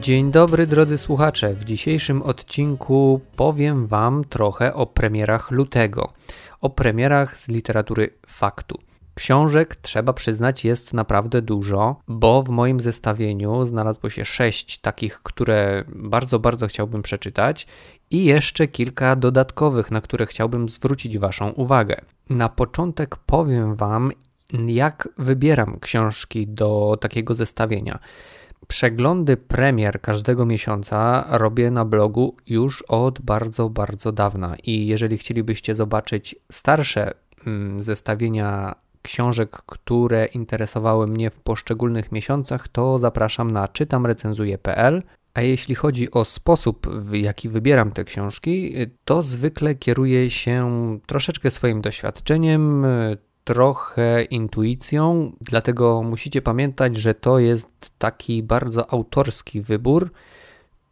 Dzień dobry drodzy słuchacze. W dzisiejszym odcinku powiem Wam trochę o premierach lutego. O premierach z literatury faktu. Książek, trzeba przyznać, jest naprawdę dużo, bo w moim zestawieniu znalazło się sześć takich, które bardzo, bardzo chciałbym przeczytać i jeszcze kilka dodatkowych, na które chciałbym zwrócić Waszą uwagę. Na początek powiem Wam, jak wybieram książki do takiego zestawienia. Przeglądy premier każdego miesiąca robię na blogu już od bardzo, bardzo dawna. I jeżeli chcielibyście zobaczyć starsze mm, zestawienia książek, które interesowały mnie w poszczególnych miesiącach, to zapraszam na czytamrecenzuje.pl. A jeśli chodzi o sposób, w jaki wybieram te książki, to zwykle kieruję się troszeczkę swoim doświadczeniem, trochę intuicją, dlatego musicie pamiętać, że to jest taki bardzo autorski wybór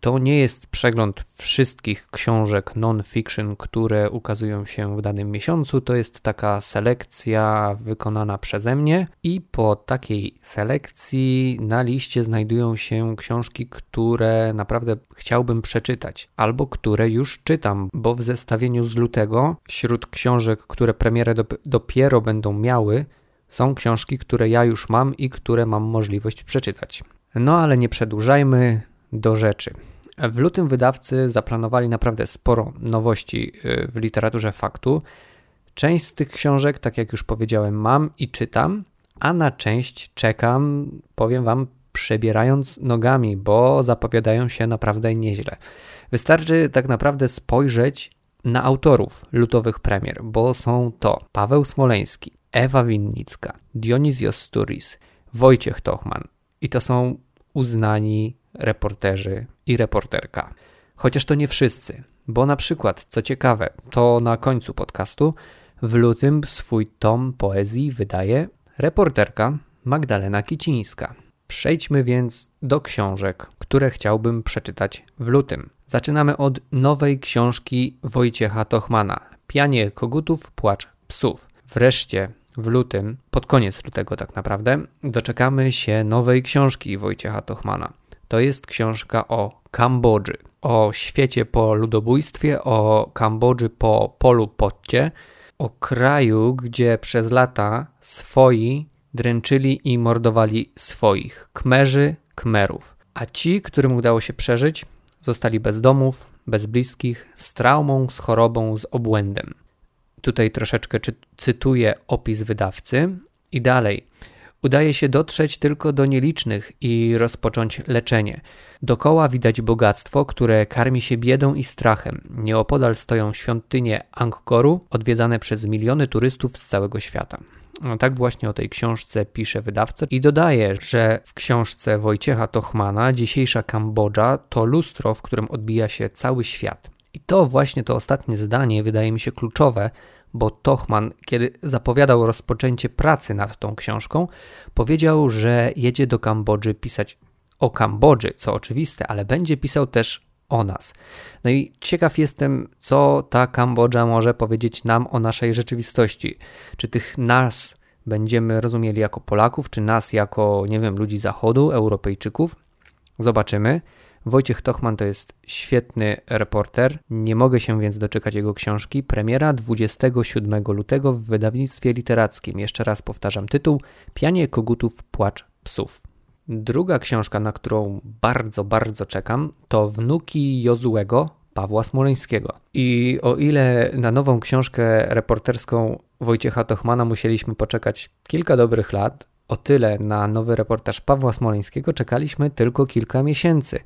to nie jest przegląd wszystkich książek non-fiction, które ukazują się w danym miesiącu. To jest taka selekcja wykonana przeze mnie, i po takiej selekcji na liście znajdują się książki, które naprawdę chciałbym przeczytać, albo które już czytam, bo w zestawieniu z lutego wśród książek, które premierę dopiero będą miały, są książki, które ja już mam i które mam możliwość przeczytać. No ale nie przedłużajmy do rzeczy. W lutym wydawcy zaplanowali naprawdę sporo nowości y, w literaturze faktu. Część z tych książek, tak jak już powiedziałem, mam i czytam, a na część czekam, powiem Wam, przebierając nogami, bo zapowiadają się naprawdę nieźle. Wystarczy tak naprawdę spojrzeć na autorów lutowych premier, bo są to Paweł Smoleński, Ewa Winnicka, Dionizjos Sturis, Wojciech Tochman i to są uznani reporterzy i reporterka. Chociaż to nie wszyscy, bo na przykład, co ciekawe, to na końcu podcastu w lutym swój tom poezji wydaje reporterka Magdalena Kicińska. Przejdźmy więc do książek, które chciałbym przeczytać w lutym. Zaczynamy od nowej książki Wojciecha Tochmana Pianie kogutów, płacz psów. Wreszcie w lutym, pod koniec lutego tak naprawdę, doczekamy się nowej książki Wojciecha Tochmana. To jest książka o Kambodży, o świecie po ludobójstwie, o Kambodży po polu potcie, o kraju, gdzie przez lata swoi dręczyli i mordowali swoich, Kmerzy, Kmerów. A ci, którym udało się przeżyć, zostali bez domów, bez bliskich, z traumą, z chorobą, z obłędem. Tutaj troszeczkę cytuję opis wydawcy i dalej. Udaje się dotrzeć tylko do nielicznych i rozpocząć leczenie. Dokoła widać bogactwo, które karmi się biedą i strachem. Nieopodal stoją świątynie Angkoru, odwiedzane przez miliony turystów z całego świata. No, tak właśnie o tej książce pisze wydawca i dodaje, że w książce Wojciecha Tochmana dzisiejsza Kambodża to lustro, w którym odbija się cały świat. I to właśnie to ostatnie zdanie wydaje mi się kluczowe, bo Tochman, kiedy zapowiadał rozpoczęcie pracy nad tą książką, powiedział, że jedzie do Kambodży pisać o Kambodży, co oczywiste, ale będzie pisał też o nas. No i ciekaw jestem, co ta Kambodża może powiedzieć nam o naszej rzeczywistości. Czy tych nas będziemy rozumieli jako Polaków, czy nas jako, nie wiem, ludzi Zachodu, Europejczyków? Zobaczymy. Wojciech Tochman to jest świetny reporter. Nie mogę się więc doczekać jego książki. Premiera 27 lutego w wydawnictwie literackim. Jeszcze raz powtarzam tytuł: Pianie kogutów, płacz psów. Druga książka, na którą bardzo, bardzo czekam, to Wnuki Jozułego Pawła Smoleńskiego. I o ile na nową książkę reporterską Wojciecha Tochmana musieliśmy poczekać kilka dobrych lat, o tyle na nowy reportaż Pawła Smoleńskiego czekaliśmy tylko kilka miesięcy,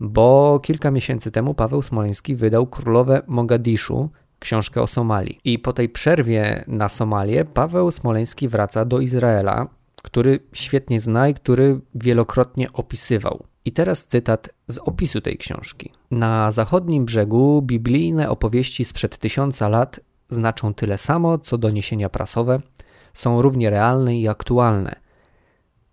bo kilka miesięcy temu Paweł Smoleński wydał Królowe Mogadiszu, książkę o Somalii. I po tej przerwie na Somalię Paweł Smoleński wraca do Izraela, który świetnie zna i który wielokrotnie opisywał. I teraz cytat z opisu tej książki. Na zachodnim brzegu biblijne opowieści sprzed tysiąca lat znaczą tyle samo, co doniesienia prasowe, są równie realne i aktualne.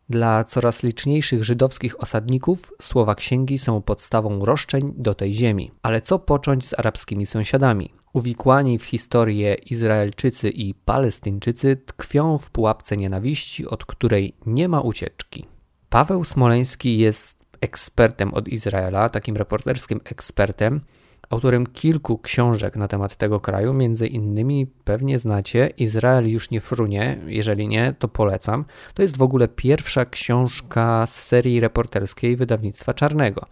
Dla coraz liczniejszych żydowskich osadników słowa księgi są podstawą roszczeń do tej ziemi. Ale co począć z arabskimi sąsiadami? Uwikłani w historię Izraelczycy i Palestyńczycy tkwią w pułapce nienawiści, od której nie ma ucieczki. Paweł Smoleński jest ekspertem od Izraela, takim reporterskim ekspertem, autorem kilku książek na temat tego kraju, między innymi pewnie znacie Izrael już nie frunie, jeżeli nie, to polecam. To jest w ogóle pierwsza książka z serii reporterskiej wydawnictwa Czarnego.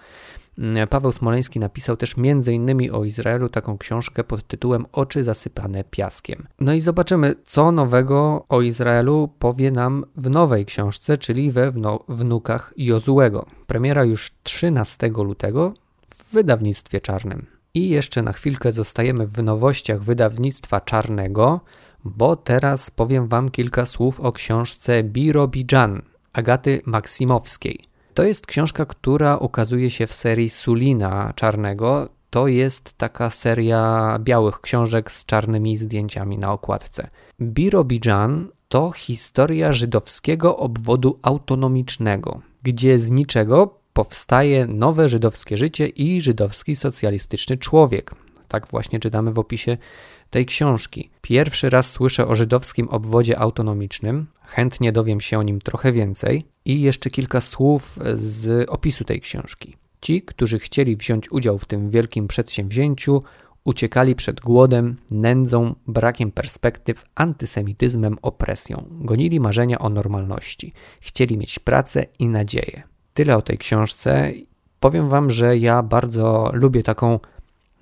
Paweł Smoleński napisał też innymi o Izraelu taką książkę pod tytułem Oczy zasypane piaskiem. No i zobaczymy, co nowego o Izraelu powie nam w nowej książce, czyli we wnukach Jozułego. Premiera już 13 lutego w wydawnictwie czarnym. I jeszcze na chwilkę zostajemy w nowościach wydawnictwa czarnego, bo teraz powiem Wam kilka słów o książce Birobidżan Agaty Maksimowskiej. To jest książka, która ukazuje się w serii Sulina Czarnego. To jest taka seria białych książek z czarnymi zdjęciami na okładce. Birobidżan to historia żydowskiego obwodu autonomicznego, gdzie z niczego powstaje nowe żydowskie życie i żydowski socjalistyczny człowiek. Tak właśnie czytamy w opisie tej książki. Pierwszy raz słyszę o żydowskim obwodzie autonomicznym, chętnie dowiem się o nim trochę więcej i jeszcze kilka słów z opisu tej książki. Ci, którzy chcieli wziąć udział w tym wielkim przedsięwzięciu, uciekali przed głodem, nędzą, brakiem perspektyw, antysemityzmem, opresją. Gonili marzenia o normalności. Chcieli mieć pracę i nadzieję. Tyle o tej książce. Powiem Wam, że ja bardzo lubię taką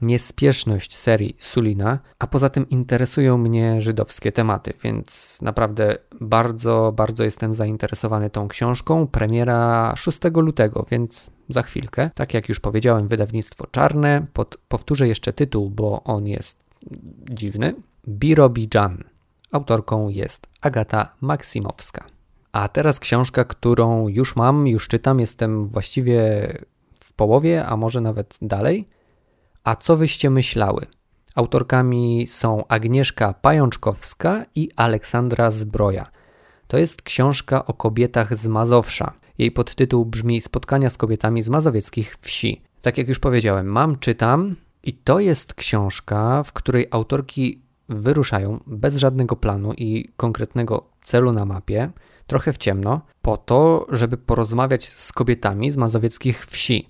niespieszność serii Sulina, a poza tym interesują mnie żydowskie tematy, więc naprawdę bardzo, bardzo jestem zainteresowany tą książką. Premiera 6 lutego, więc za chwilkę. Tak jak już powiedziałem, wydawnictwo czarne. Pod, powtórzę jeszcze tytuł, bo on jest dziwny. Birobidżan. Autorką jest Agata Maksimowska. A teraz książka, którą już mam, już czytam, jestem właściwie w połowie, a może nawet dalej. A co wyście myślały? Autorkami są Agnieszka Pajączkowska i Aleksandra Zbroja. To jest książka o kobietach z Mazowsza. Jej podtytuł brzmi Spotkania z kobietami z mazowieckich wsi. Tak jak już powiedziałem, mam, czytam i to jest książka, w której autorki wyruszają bez żadnego planu i konkretnego celu na mapie trochę w ciemno, po to, żeby porozmawiać z kobietami z mazowieckich wsi,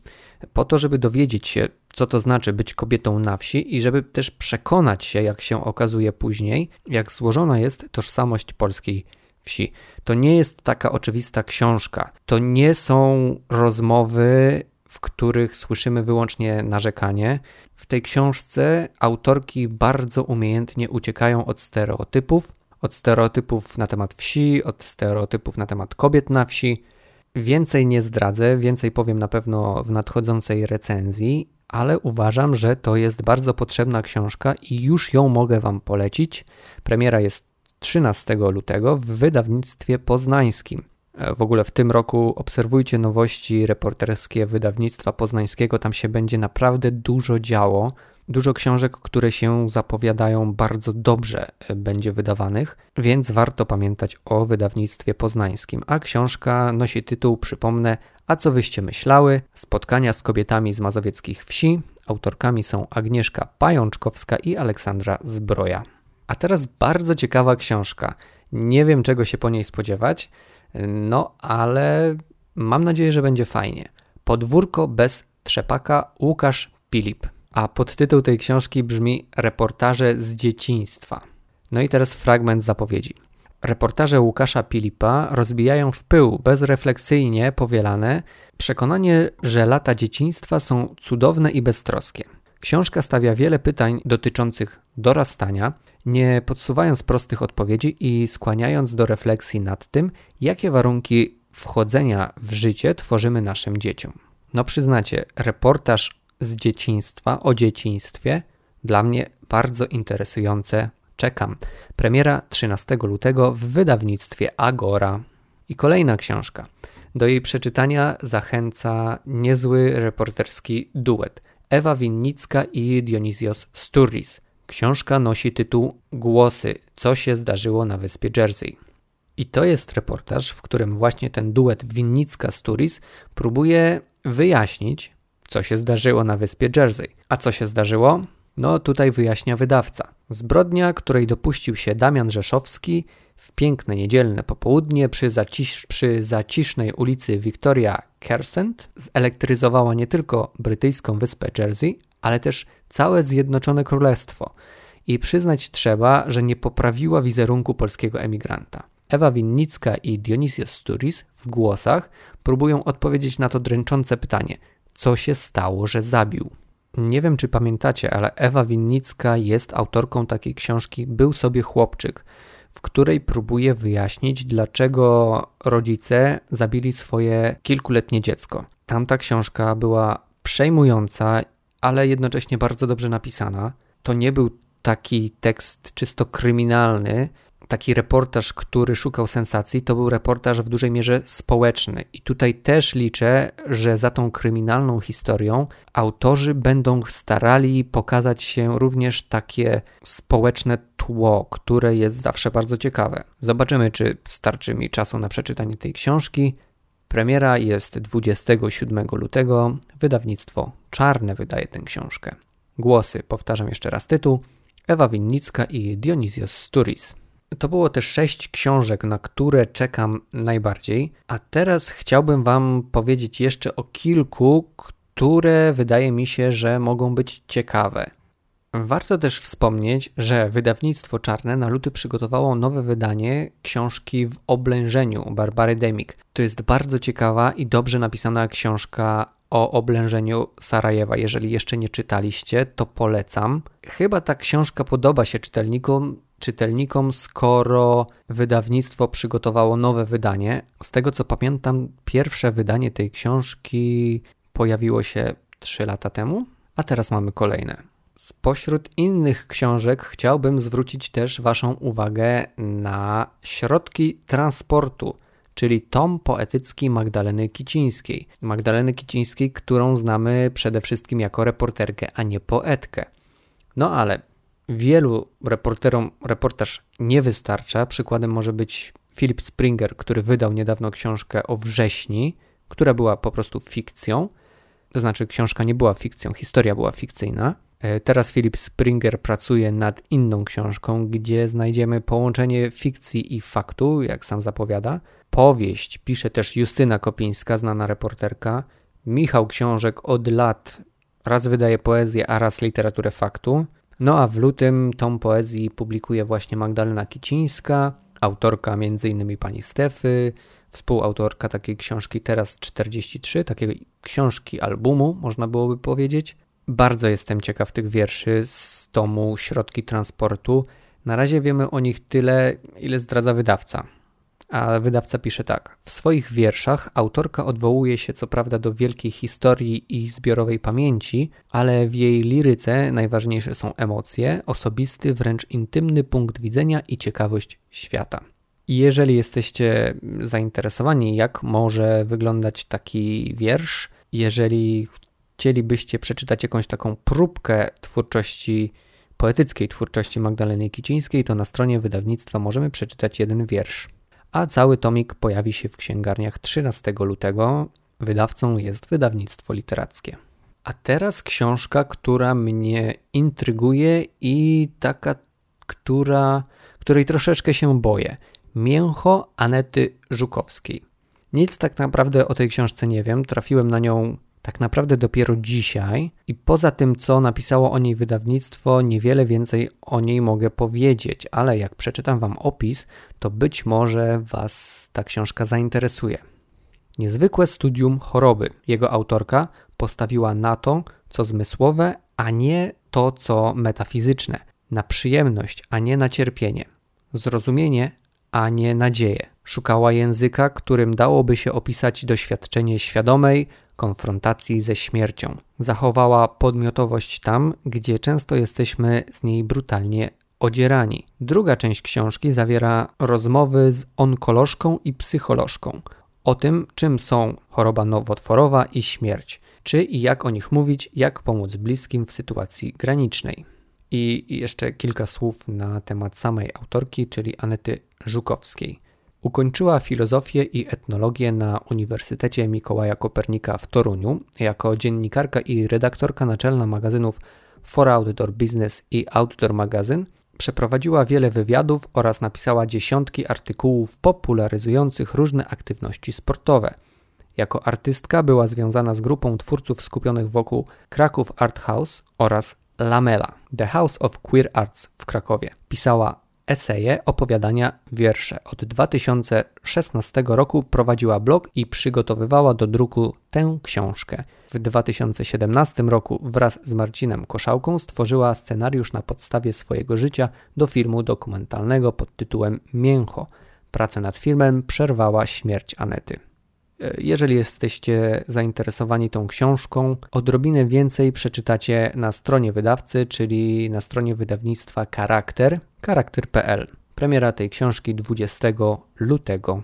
po to, żeby dowiedzieć się, co to znaczy być kobietą na wsi i żeby też przekonać się, jak się okazuje później, jak złożona jest tożsamość polskiej wsi. To nie jest taka oczywista książka. To nie są rozmowy, w których słyszymy wyłącznie narzekanie. W tej książce autorki bardzo umiejętnie uciekają od stereotypów, od stereotypów na temat wsi, od stereotypów na temat kobiet na wsi. Więcej nie zdradzę, więcej powiem na pewno w nadchodzącej recenzji, ale uważam, że to jest bardzo potrzebna książka i już ją mogę Wam polecić. Premiera jest 13 lutego w wydawnictwie poznańskim. W ogóle w tym roku obserwujcie nowości reporterskie wydawnictwa poznańskiego, tam się będzie naprawdę dużo działo. Dużo książek, które się zapowiadają bardzo dobrze, e, będzie wydawanych, więc warto pamiętać o wydawnictwie poznańskim. A książka nosi tytuł, przypomnę, A co wyście myślały? Spotkania z kobietami z mazowieckich wsi. Autorkami są Agnieszka Pajączkowska i Aleksandra Zbroja. A teraz bardzo ciekawa książka. Nie wiem, czego się po niej spodziewać, no ale mam nadzieję, że będzie fajnie. Podwórko bez trzepaka Łukasz Pilip. A podtytuł tej książki brzmi Reportaże z dzieciństwa. No i teraz fragment zapowiedzi. Reportaże Łukasza Pilipa rozbijają w pył bezrefleksyjnie powielane przekonanie, że lata dzieciństwa są cudowne i beztroskie. Książka stawia wiele pytań dotyczących dorastania, nie podsuwając prostych odpowiedzi i skłaniając do refleksji nad tym, jakie warunki wchodzenia w życie tworzymy naszym dzieciom. No przyznacie, reportaż z dzieciństwa, o dzieciństwie. Dla mnie bardzo interesujące. Czekam. Premiera 13 lutego w wydawnictwie Agora. I kolejna książka. Do jej przeczytania zachęca niezły reporterski duet. Ewa Winnicka i Dionisios Sturris. Książka nosi tytuł Głosy. Co się zdarzyło na wyspie Jersey? I to jest reportaż, w którym właśnie ten duet Winnicka-Sturris próbuje wyjaśnić, co się zdarzyło na wyspie Jersey. A co się zdarzyło? No tutaj wyjaśnia wydawca. Zbrodnia, której dopuścił się Damian Rzeszowski, W piękne niedzielne popołudnie przy, zacisz, przy zacisznej ulicy Victoria Crescent zelektryzowała nie tylko brytyjską wyspę Jersey, ale też całe Zjednoczone Królestwo. I przyznać trzeba, że nie poprawiła wizerunku polskiego emigranta. Ewa Winnicka i Dionysios Sturis w głosach próbują odpowiedzieć na to dręczące pytanie: co się stało, że zabił? Nie wiem, czy pamiętacie, ale Ewa Winnicka jest autorką takiej książki Był sobie chłopczyk, w której próbuje wyjaśnić, dlaczego rodzice zabili swoje kilkuletnie dziecko. Tamta książka była przejmująca, ale jednocześnie bardzo dobrze napisana. To nie był taki tekst czysto kryminalny, taki reportaż, który szukał sensacji, to był reportaż w dużej mierze społeczny. I tutaj też liczę, że za tą kryminalną historią autorzy będą starali pokazać się również takie społeczne tło, które jest zawsze bardzo ciekawe. Zobaczymy, czy starczy mi czasu na przeczytanie tej książki. Premiera jest 27 lutego. Wydawnictwo Czarne wydaje tę książkę. Głosy, powtarzam jeszcze raz tytuł. Ewa Winnicka i Dionysios Sturis. To było też sześć książek, na które czekam najbardziej, a teraz chciałbym Wam powiedzieć jeszcze o kilku, które wydaje mi się, że mogą być ciekawe. Warto też wspomnieć, że wydawnictwo Czarne na luty przygotowało nowe wydanie książki w oblężeniu Barbary Demik. To jest bardzo ciekawa i dobrze napisana książka o oblężeniu Sarajewa. Jeżeli jeszcze nie czytaliście, to polecam. Chyba ta książka podoba się czytelnikom, czytelnikom, skoro wydawnictwo przygotowało nowe wydanie. Z tego co pamiętam, pierwsze wydanie tej książki pojawiło się 3 lata temu, a teraz mamy kolejne. Spośród innych książek chciałbym zwrócić też Waszą uwagę na środki transportu, czyli tom poetycki Magdaleny Kicińskiej. Magdaleny Kicińskiej, którą znamy przede wszystkim jako reporterkę, a nie poetkę. No ale wielu reporterom reportaż nie wystarcza. Przykładem może być Philip Springer, który wydał niedawno książkę o wrześni, która była po prostu fikcją. To znaczy, książka nie była fikcją, historia była fikcyjna. E, teraz Philip Springer pracuje nad inną książką, gdzie znajdziemy połączenie fikcji i faktu, jak sam zapowiada. Powieść pisze też Justyna Kopińska, znana reporterka. Michał Książek od lat raz wydaje poezję, a raz literaturę faktu. No a w lutym tą poezji publikuje właśnie Magdalena Kicińska, autorka m.in. pani Stefy, współautorka takiej książki Teraz 43, takiej książki albumu, można byłoby powiedzieć. Bardzo jestem ciekaw tych wierszy z tomu Środki Transportu. Na razie wiemy o nich tyle, ile zdradza wydawca. A wydawca pisze tak. W swoich wierszach autorka odwołuje się co prawda do wielkiej historii i zbiorowej pamięci, ale w jej liryce najważniejsze są emocje, osobisty, wręcz intymny punkt widzenia i ciekawość świata. Jeżeli jesteście zainteresowani, jak może wyglądać taki wiersz, jeżeli chcielibyście przeczytać jakąś taką próbkę twórczości, poetyckiej twórczości Magdaleny Kicińskiej, to na stronie wydawnictwa możemy przeczytać jeden wiersz a cały tomik pojawi się w księgarniach 13 lutego. Wydawcą jest wydawnictwo literackie. A teraz książka, która mnie intryguje i taka, która, której troszeczkę się boję. Mięcho Anety Żukowskiej. Nic tak naprawdę o tej książce nie wiem. Trafiłem na nią tak naprawdę dopiero dzisiaj i poza tym, co napisało o niej wydawnictwo, niewiele więcej o niej mogę powiedzieć, ale jak przeczytam Wam opis, to być może Was ta książka zainteresuje. Niezwykłe studium choroby. Jego autorka postawiła na to, co zmysłowe, a nie to, co metafizyczne, na przyjemność, a nie na cierpienie, zrozumienie, a nie nadzieję. Szukała języka, którym dałoby się opisać doświadczenie świadomej, konfrontacji ze śmiercią. Zachowała podmiotowość tam, gdzie często jesteśmy z niej brutalnie odzierani. Druga część książki zawiera rozmowy z onkolożką i psycholożką o tym, czym są choroba nowotworowa i śmierć, czy i jak o nich mówić, jak pomóc bliskim w sytuacji granicznej. I jeszcze kilka słów na temat samej autorki, czyli Anety Żukowskiej. Ukończyła filozofię i etnologię na Uniwersytecie Mikołaja Kopernika w Toruniu. Jako dziennikarka i redaktorka naczelna magazynów For Outdoor Business i Outdoor Magazine Przeprowadziła wiele wywiadów oraz napisała dziesiątki artykułów popularyzujących różne aktywności sportowe. Jako artystka była związana z grupą twórców skupionych wokół Kraków Art House oraz Lamela, The House of Queer Arts w Krakowie. Pisała eseje, opowiadania, wiersze. Od 2016 roku prowadziła blog i przygotowywała do druku tę książkę. W 2017 roku wraz z Marcinem Koszałką stworzyła scenariusz na podstawie swojego życia do filmu dokumentalnego pod tytułem Mięcho. Pracę nad filmem przerwała śmierć Anety. Jeżeli jesteście zainteresowani tą książką, odrobinę więcej przeczytacie na stronie wydawcy, czyli na stronie wydawnictwa Charakter, charakter.pl. Premiera tej książki 20 lutego.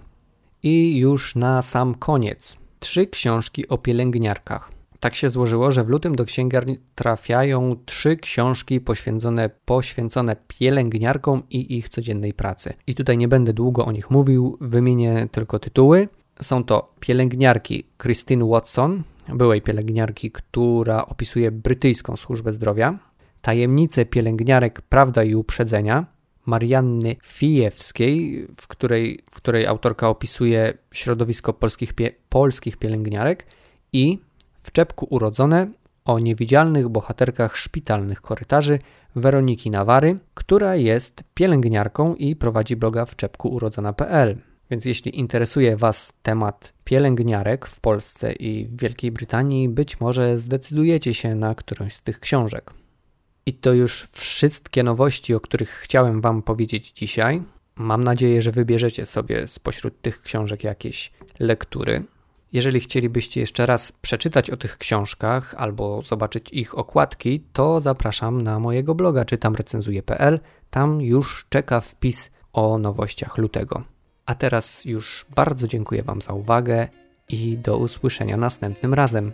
I już na sam koniec. Trzy książki o pielęgniarkach. Tak się złożyło, że w lutym do księgarni trafiają trzy książki poświęcone, poświęcone pielęgniarkom i ich codziennej pracy. I tutaj nie będę długo o nich mówił, wymienię tylko tytuły. Są to pielęgniarki Christine Watson, byłej pielęgniarki, która opisuje brytyjską służbę zdrowia, tajemnice pielęgniarek Prawda i Uprzedzenia, Marianny Fijewskiej, w której, w której autorka opisuje środowisko polskich, pie, polskich pielęgniarek i w czepku urodzone o niewidzialnych bohaterkach szpitalnych korytarzy Weroniki Nawary, która jest pielęgniarką i prowadzi bloga w czepku urodzona.pl. Więc jeśli interesuje Was temat pielęgniarek w Polsce i w Wielkiej Brytanii, być może zdecydujecie się na którąś z tych książek. I to już wszystkie nowości, o których chciałem Wam powiedzieć dzisiaj. Mam nadzieję, że wybierzecie sobie spośród tych książek jakieś lektury. Jeżeli chcielibyście jeszcze raz przeczytać o tych książkach albo zobaczyć ich okładki, to zapraszam na mojego bloga czytamrecenzuję.pl. Tam już czeka wpis o nowościach lutego. A teraz już bardzo dziękuję Wam za uwagę i do usłyszenia następnym razem.